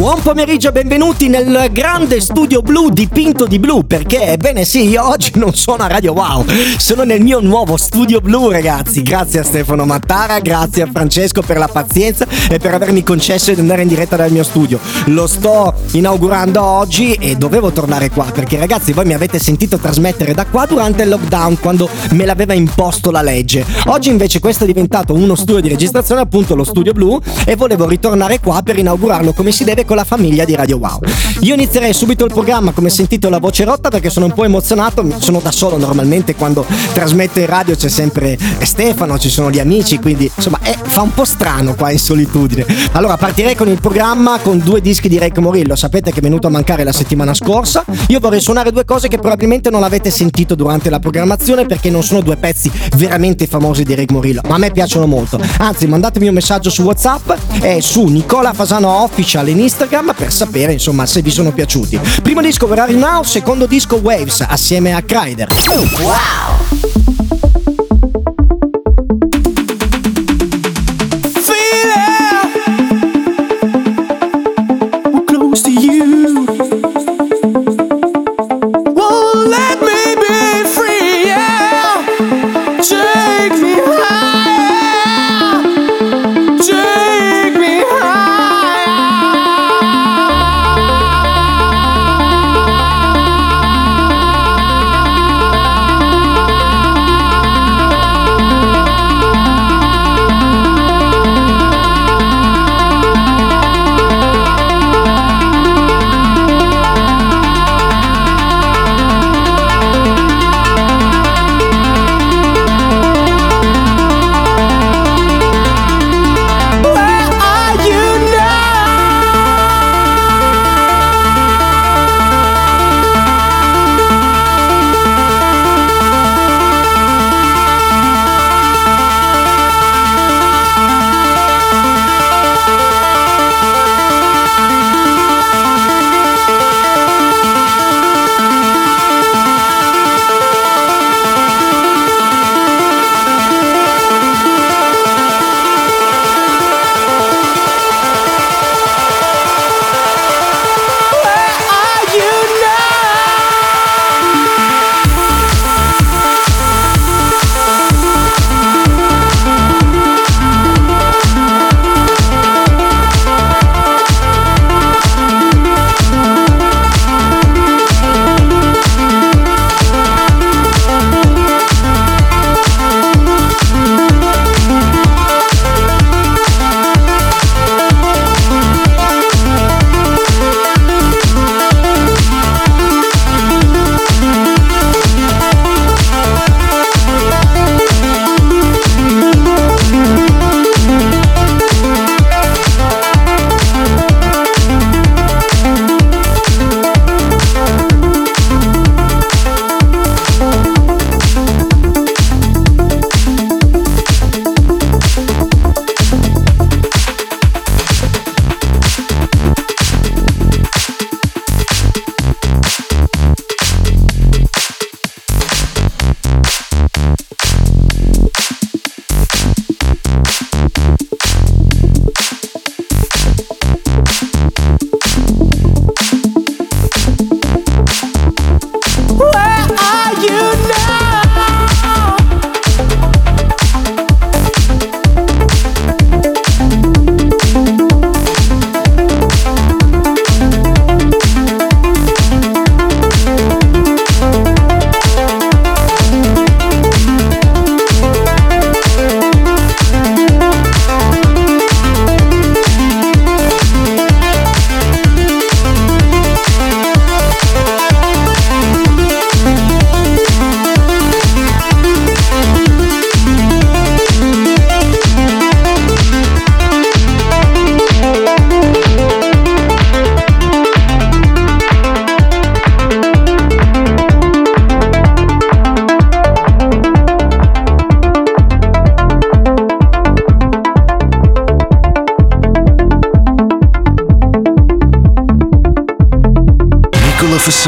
Buon pomeriggio, benvenuti nel grande studio blu dipinto di blu perché, ebbene sì, io oggi non sono a Radio Wow, sono nel mio nuovo studio blu ragazzi, grazie a Stefano Mattara, grazie a Francesco per la pazienza e per avermi concesso di andare in diretta dal mio studio. Lo sto inaugurando oggi e dovevo tornare qua perché ragazzi voi mi avete sentito trasmettere da qua durante il lockdown quando me l'aveva imposto la legge. Oggi invece questo è diventato uno studio di registrazione, appunto lo studio blu e volevo ritornare qua per inaugurarlo come si deve con la famiglia di Radio Wow. Io inizierei subito il programma, come sentito la voce rotta perché sono un po' emozionato, sono da solo normalmente quando trasmetto in radio c'è sempre Stefano, ci sono gli amici, quindi insomma è, fa un po' strano qua in solitudine. Allora partirei con il programma con due dischi di Rec Morillo, sapete che è venuto a mancare la settimana scorsa, io vorrei suonare due cose che probabilmente non avete sentito durante la programmazione perché non sono due pezzi veramente famosi di Rec Morillo, ma a me piacciono molto. Anzi mandatemi un messaggio su Whatsapp e su Nicola Fasano Official in Instagram Instagram per sapere insomma se vi sono piaciuti. Primo disco Where Now, secondo disco Waves assieme a Kryder. Wow.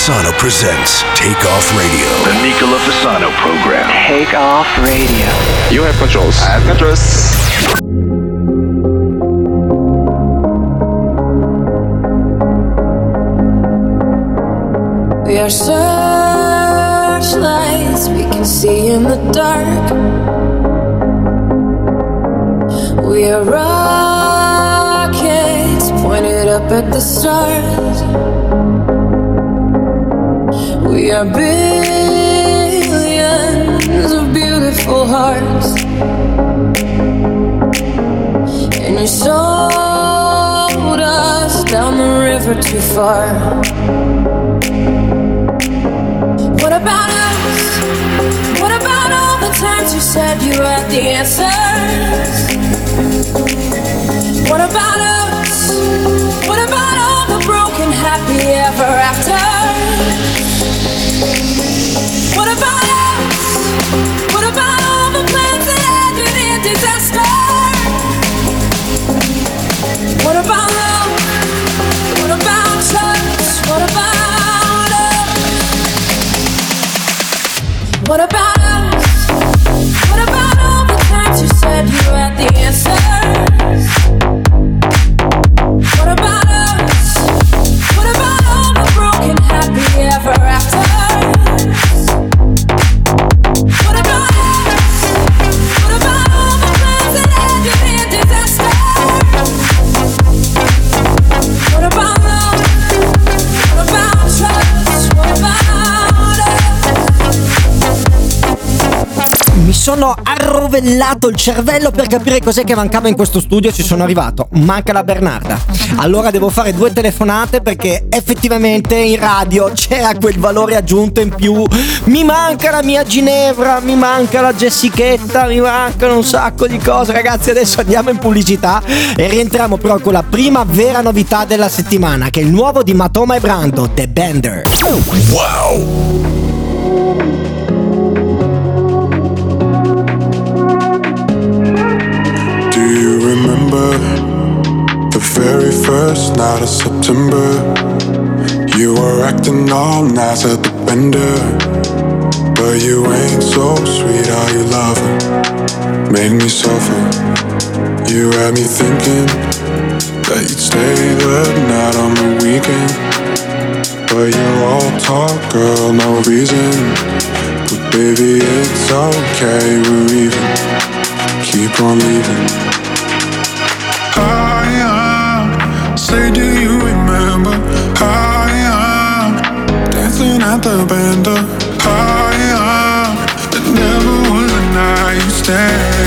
Fasano presents Take Off Radio. The Nicola Fasano program. Take Off Radio. You have controls. I have controls. We are searchlights we can see in the dark. We are rockets pointed up at the stars. We are billions of beautiful hearts. And you sold us down the river too far. What about us? What about all the times you said you had the answers? What about us? What about all the broken happy ever after? What about us? What about sono arrovellato il cervello per capire cos'è che mancava in questo studio. Ci sono arrivato. Manca la Bernarda. Allora devo fare due telefonate perché effettivamente in radio c'era quel valore aggiunto in più. Mi manca la mia Ginevra, mi manca la Jessichetta, mi mancano un sacco di cose. Ragazzi, adesso andiamo in pubblicità e rientriamo però con la prima vera novità della settimana, che è il nuovo di Matoma e Brando, The Bender. Wow. Very first night of September? You were acting all nice at the bender, but you ain't so sweet. Are you loving? Made me suffer. You had me thinking that you'd stay the night on the weekend, but you're all talk, girl, no reason. But baby, it's okay, we're even keep on leaving. Say, do you remember? I am dancing at the bender. Uh, I am. It never was a night you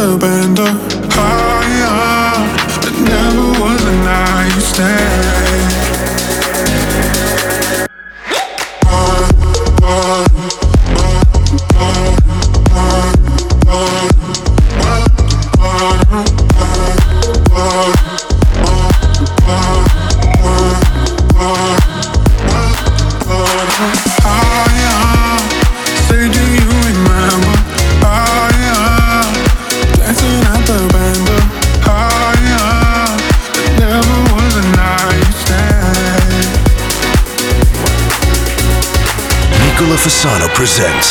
the bender.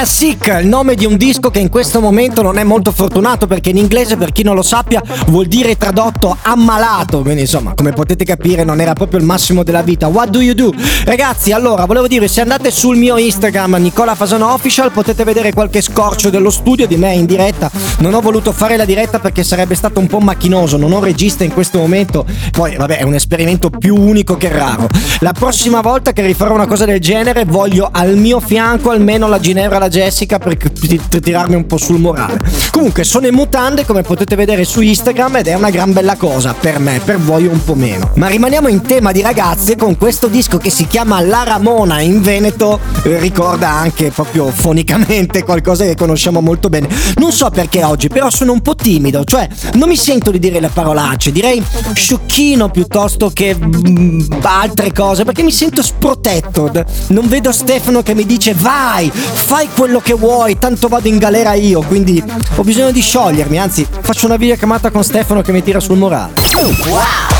Era Sick, il nome di un disco che in questo momento non è molto fortunato perché in inglese, per chi non lo sappia, vuol dire tradotto ammalato. Quindi insomma, come potete capire, non era proprio il massimo della vita. What do you do? Ragazzi, allora, volevo dire, se andate sul mio Instagram, Nicola Fasano Official, potete vedere qualche scorcio dello studio di me in diretta. Non ho voluto fare la diretta perché sarebbe stato un po' macchinoso, non ho regista in questo momento. Poi, vabbè, è un esperimento più unico che raro. La prossima volta che rifarò una cosa del genere, voglio al mio fianco almeno la Ginevra la Jessica per, tirarmi un po' sul morale. Comunque, sono in mutande, come potete vedere su Instagram, ed è una gran bella cosa per me, per voi un po' meno. Ma rimaniamo in tema di ragazze con questo disco che si chiama La Ramona in Veneto, eh, ricorda anche proprio fonicamente qualcosa che conosciamo molto bene. Non so perché oggi, però sono un po' timido, cioè non mi sento di dire le parolacce, direi sciocchino piuttosto che mm, altre cose, perché mi sento sprotetto. Non vedo Stefano che mi dice vai, fai quello che vuoi, tanto vado in galera io, quindi ho bisogno di sciogliermi, anzi faccio una videochiamata con Stefano che mi tira sul morale. Hay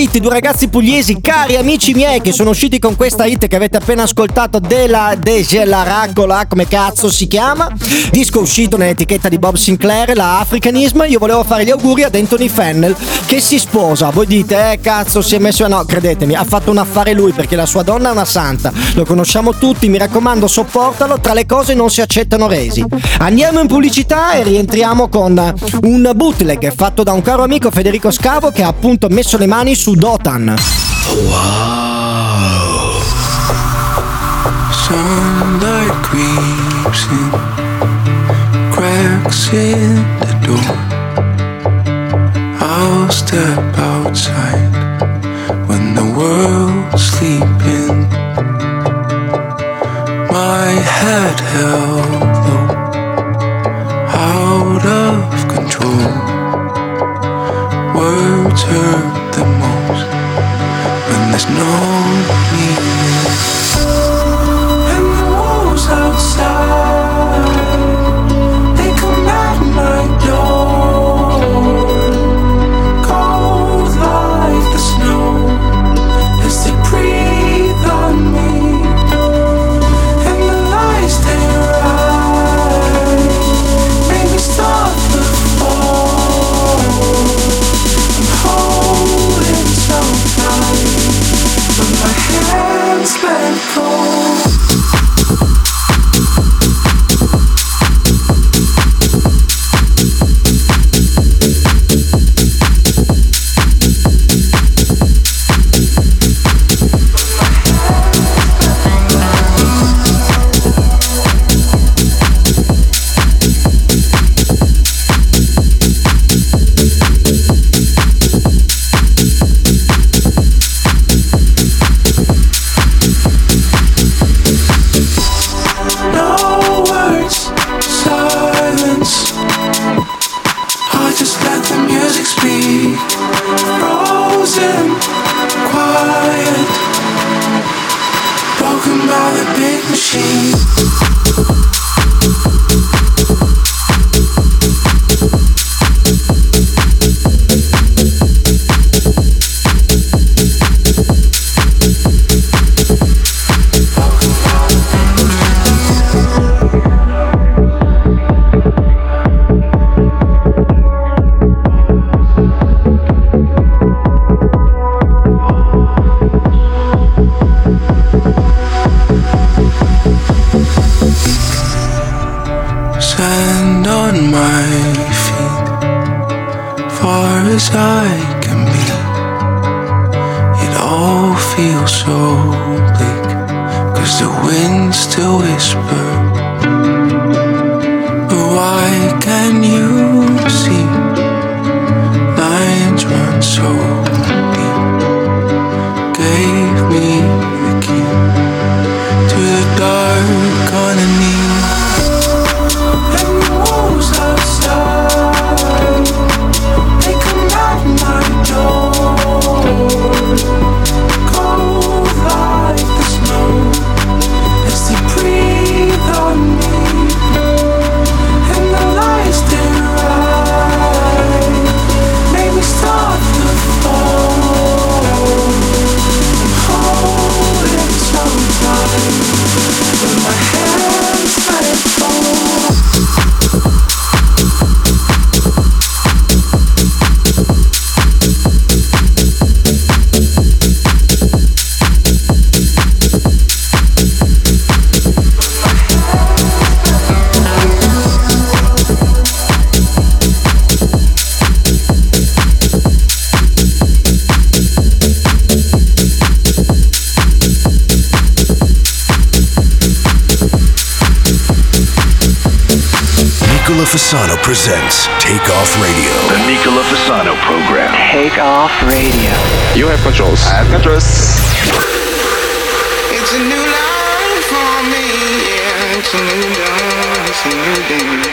Beat, due ragazzi pugliesi, cari amici miei, che sono usciti con questa hit che avete appena ascoltato, della Degelaracola, come cazzo si chiama. Disco uscito nell'etichetta di Bob Sinclair, la Africanism. Io volevo fare gli auguri ad Anthony Fennel che si sposa. Voi dite, eh cazzo, si è messo. No, credetemi, ha fatto un affare lui perché la sua donna è una santa. Lo conosciamo tutti, mi raccomando, sopportalo. Tra le cose non si accettano resi. Andiamo in pubblicità e rientriamo con un bootleg fatto da un caro amico Federico Scavo che ha appunto messo le mani su Dotan. Sunlight creeps in, cracks in the door. I'll step outside when the world's sleeping. My head held Fasano presents Take Off Radio. The Nicola Fasano program. Take off radio. You have controls. I have controls. It's a new life for me, yeah. It's a new dawn, it's a new day.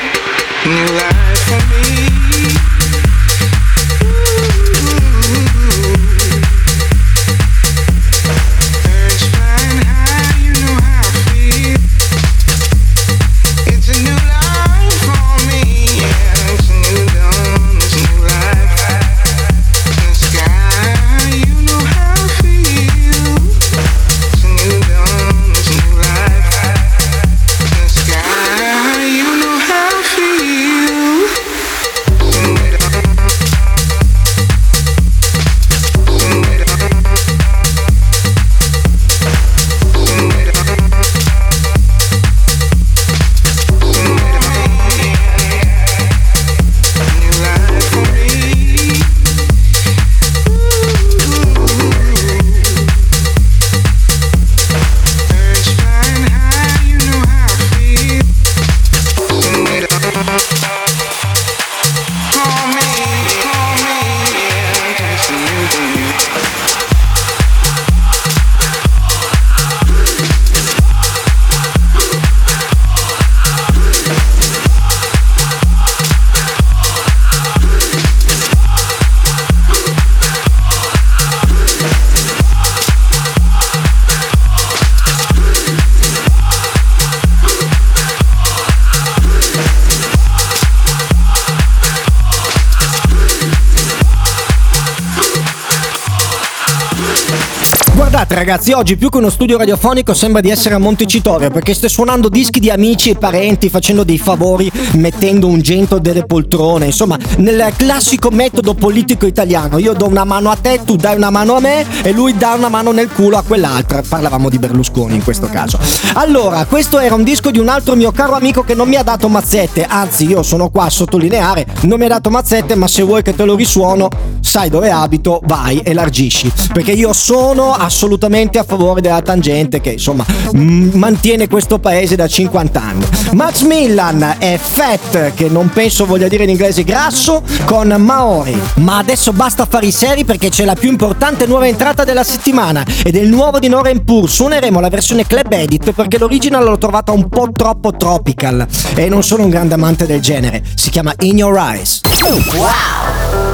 Ragazzi, oggi più che uno studio radiofonico sembra di essere a Montecitorio perché stai suonando dischi di amici e parenti, facendo dei favori, mettendo un gento delle poltrone, insomma, nel classico metodo politico italiano. Io do una mano a te, tu dai una mano a me e lui dà una mano nel culo a quell'altra. Parlavamo di Berlusconi in questo caso. Allora, questo era un disco di un altro mio caro amico che non mi ha dato mazzette, anzi io sono qua a sottolineare, non mi ha dato mazzette, ma se vuoi che te lo risuono, sai dove abito, vai, elargisci. Perché io sono assolutamente a favore della tangente che insomma mantiene questo paese da 50 anni. Max Millan è Fat, che non penso voglia dire in inglese grasso, con Maori. Ma adesso basta fare i seri perché c'è la più importante nuova entrata della settimana ed è il nuovo di Noren Pur. Suoneremo la versione club edit perché l'original l'ho trovata un po' troppo tropical e non sono un grande amante del genere. Si chiama In Your Eyes. Hold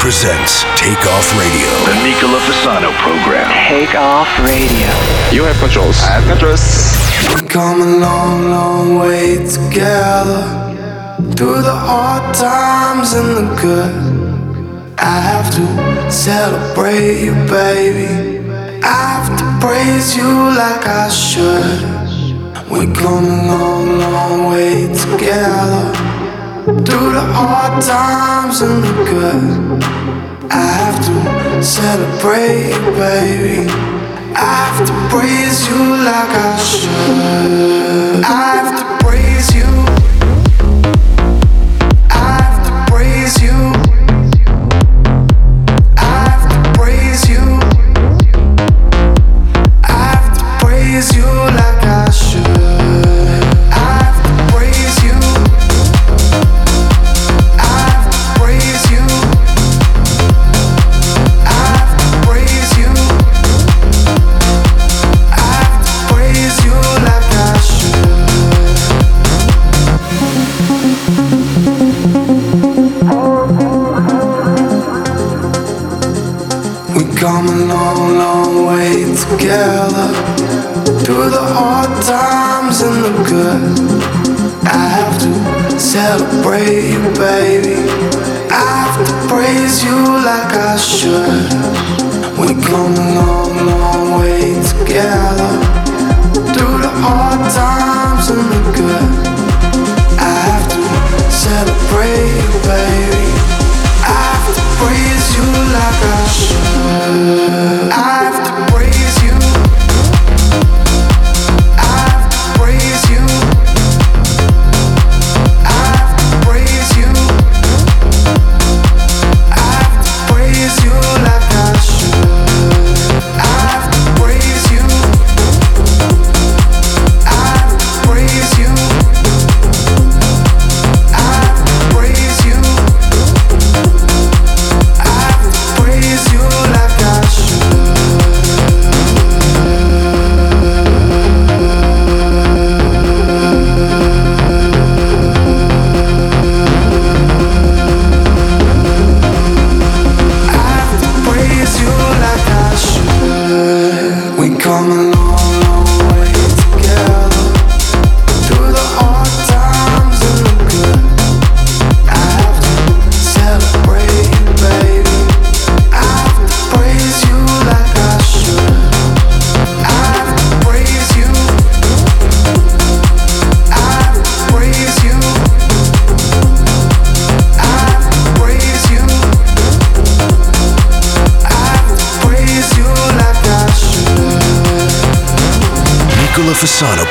presents Take Off Radio. The Nicola Fasano program. Take off radio. You have controls. I have controls. We've come a long, long way together through the hard times and the good. I have to celebrate you, baby. I have to praise you like I should. We've come a long, long way together through the hard times and the good. I have to celebrate baby. I have to praise you like I should. I have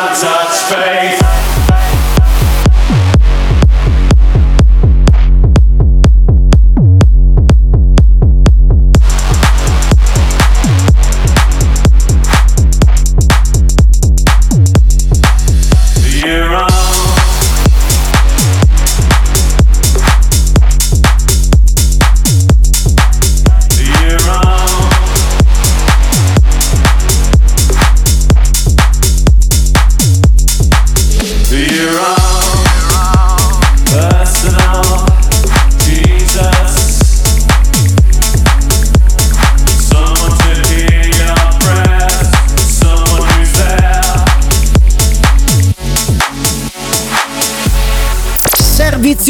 God's faith.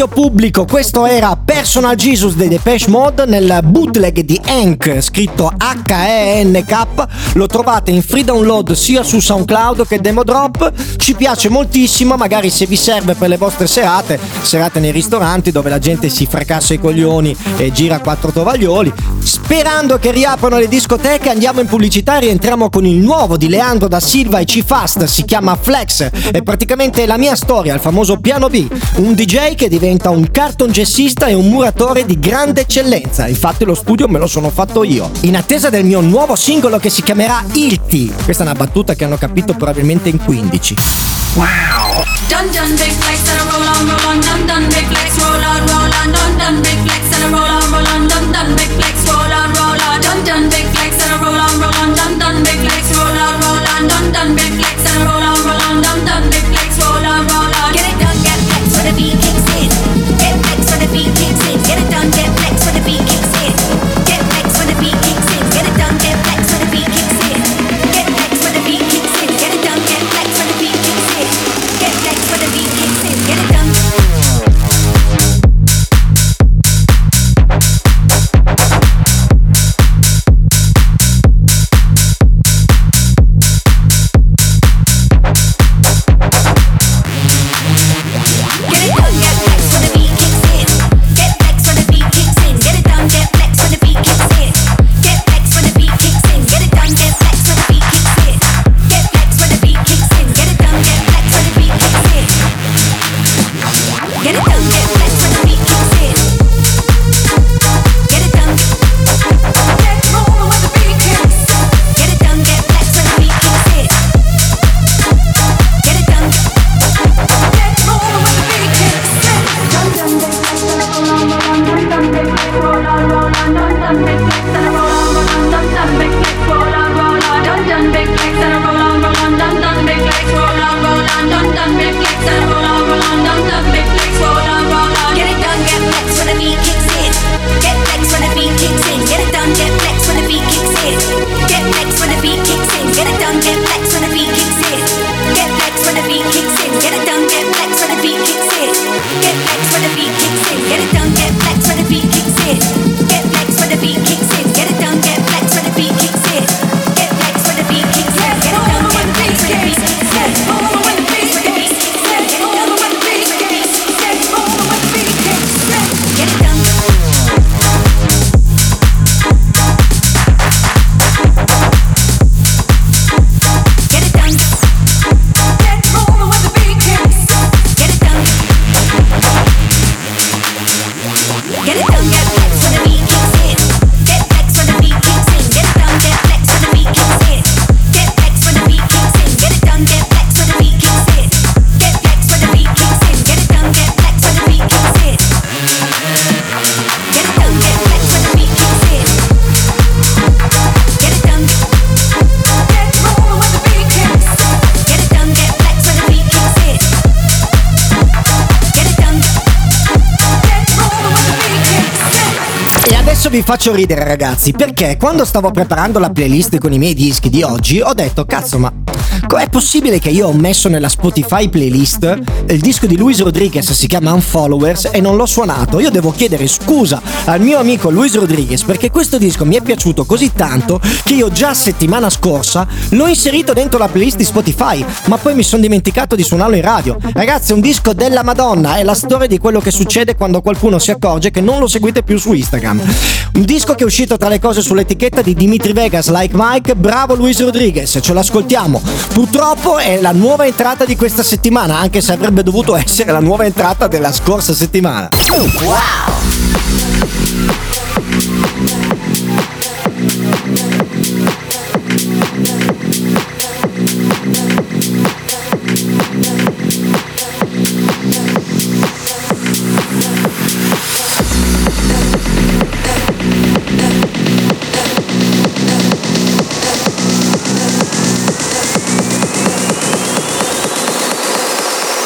servizio pubblico. Questo era Personal Jesus dei Depeche Mode nel bootleg di Hank, scritto H-E-N-K. Lo trovate in free download sia su SoundCloud che Demo Drop ci piace moltissimo, magari se vi serve per le vostre serate, serate nei ristoranti dove la gente si fracassa i coglioni e gira quattro tovaglioli. Sperando che riaprano le discoteche, andiamo in pubblicità e rientriamo con il nuovo di Leandro da Silva e C-Fast, si chiama Flex, è praticamente la mia storia, il famoso piano B, un DJ che diventa un carton jazzista e un muratore di grande eccellenza, infatti lo studio me lo sono fatto io. In attesa del mio nuovo singolo che si chiamerà Ilti, questa è una battuta che hanno capito probabilmente in 15. Wow. Dun dun big flex and roll on, roll on, dun dun big flex, roll on, roll on, dun dun big flex. Faccio ridere ragazzi, perché quando stavo preparando la playlist con i miei dischi di oggi ho detto cazzo ma com'è possibile che io ho messo nella Spotify playlist il disco di Luis Rodriguez si chiama Unfollowers e non l'ho suonato? Io devo chiedere scusa al mio amico Luis Rodriguez perché questo disco mi è piaciuto così tanto che io già settimana scorsa l'ho inserito dentro la playlist di Spotify, ma poi mi sono dimenticato di suonarlo in radio. Ragazzi, è un disco della Madonna, è la storia di quello che succede quando qualcuno si accorge che non lo seguite più su Instagram. Un disco che è uscito tra le cose sull'etichetta di Dimitri Vegas, Like Mike, bravo Luis Rodriguez, ce l'ascoltiamo. Purtroppo è la nuova entrata di questa settimana, anche se avrebbe dovuto essere la nuova entrata della scorsa settimana. Wow!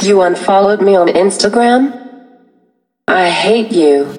You unfollowed me on Instagram? I hate you.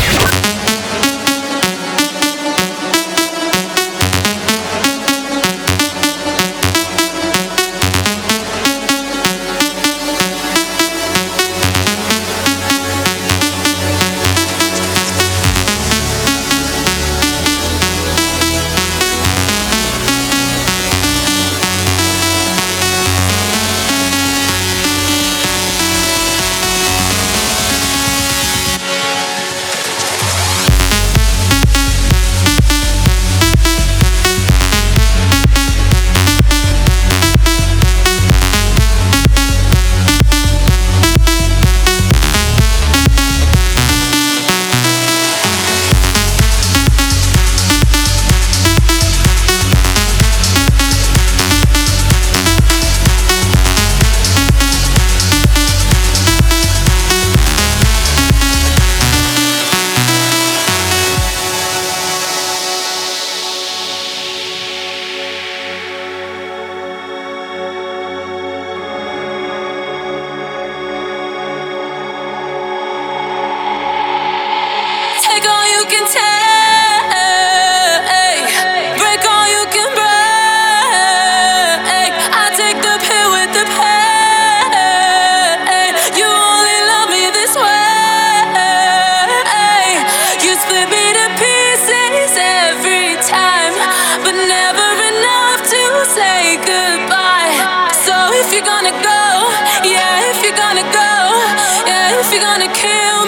goodbye. So if you're gonna go, yeah, if you're gonna go, yeah, if you're gonna kill.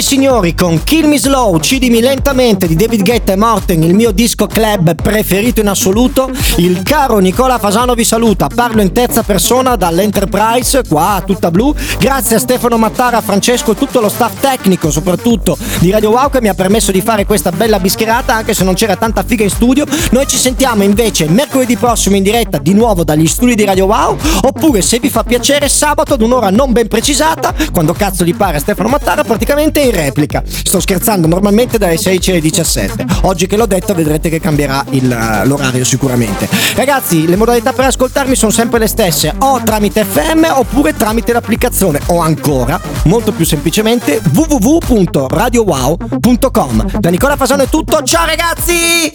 E signori, con Kill Me Slow, Cidimi Lentamente di David Guetta e Morten, il mio disco club preferito in assoluto, il caro Nicola Fasano vi saluta. Parlo in terza persona dall'Enterprise, qua tutta blu. Grazie a Stefano Mattara, Francesco e tutto lo staff tecnico, soprattutto di Radio Wow, che mi ha permesso di fare questa bella bischerata, anche se non c'era tanta figa in studio. Noi ci sentiamo invece mercoledì prossimo in diretta di nuovo dagli studi di Radio Wow, oppure se vi fa piacere sabato ad un'ora non ben precisata, quando cazzo gli pare a Stefano Mattara, praticamente in replica. Sto scherzando, normalmente dalle 16 alle 17. Oggi che l'ho detto vedrete che cambierà il- l'orario sicuramente. Ragazzi, le modalità per ascoltarmi sono sempre le stesse, o tramite FM oppure tramite l'applicazione, o ancora, molto più semplicemente, www.radiowow.com. Da Nicola Fasano è tutto, ciao ragazzi!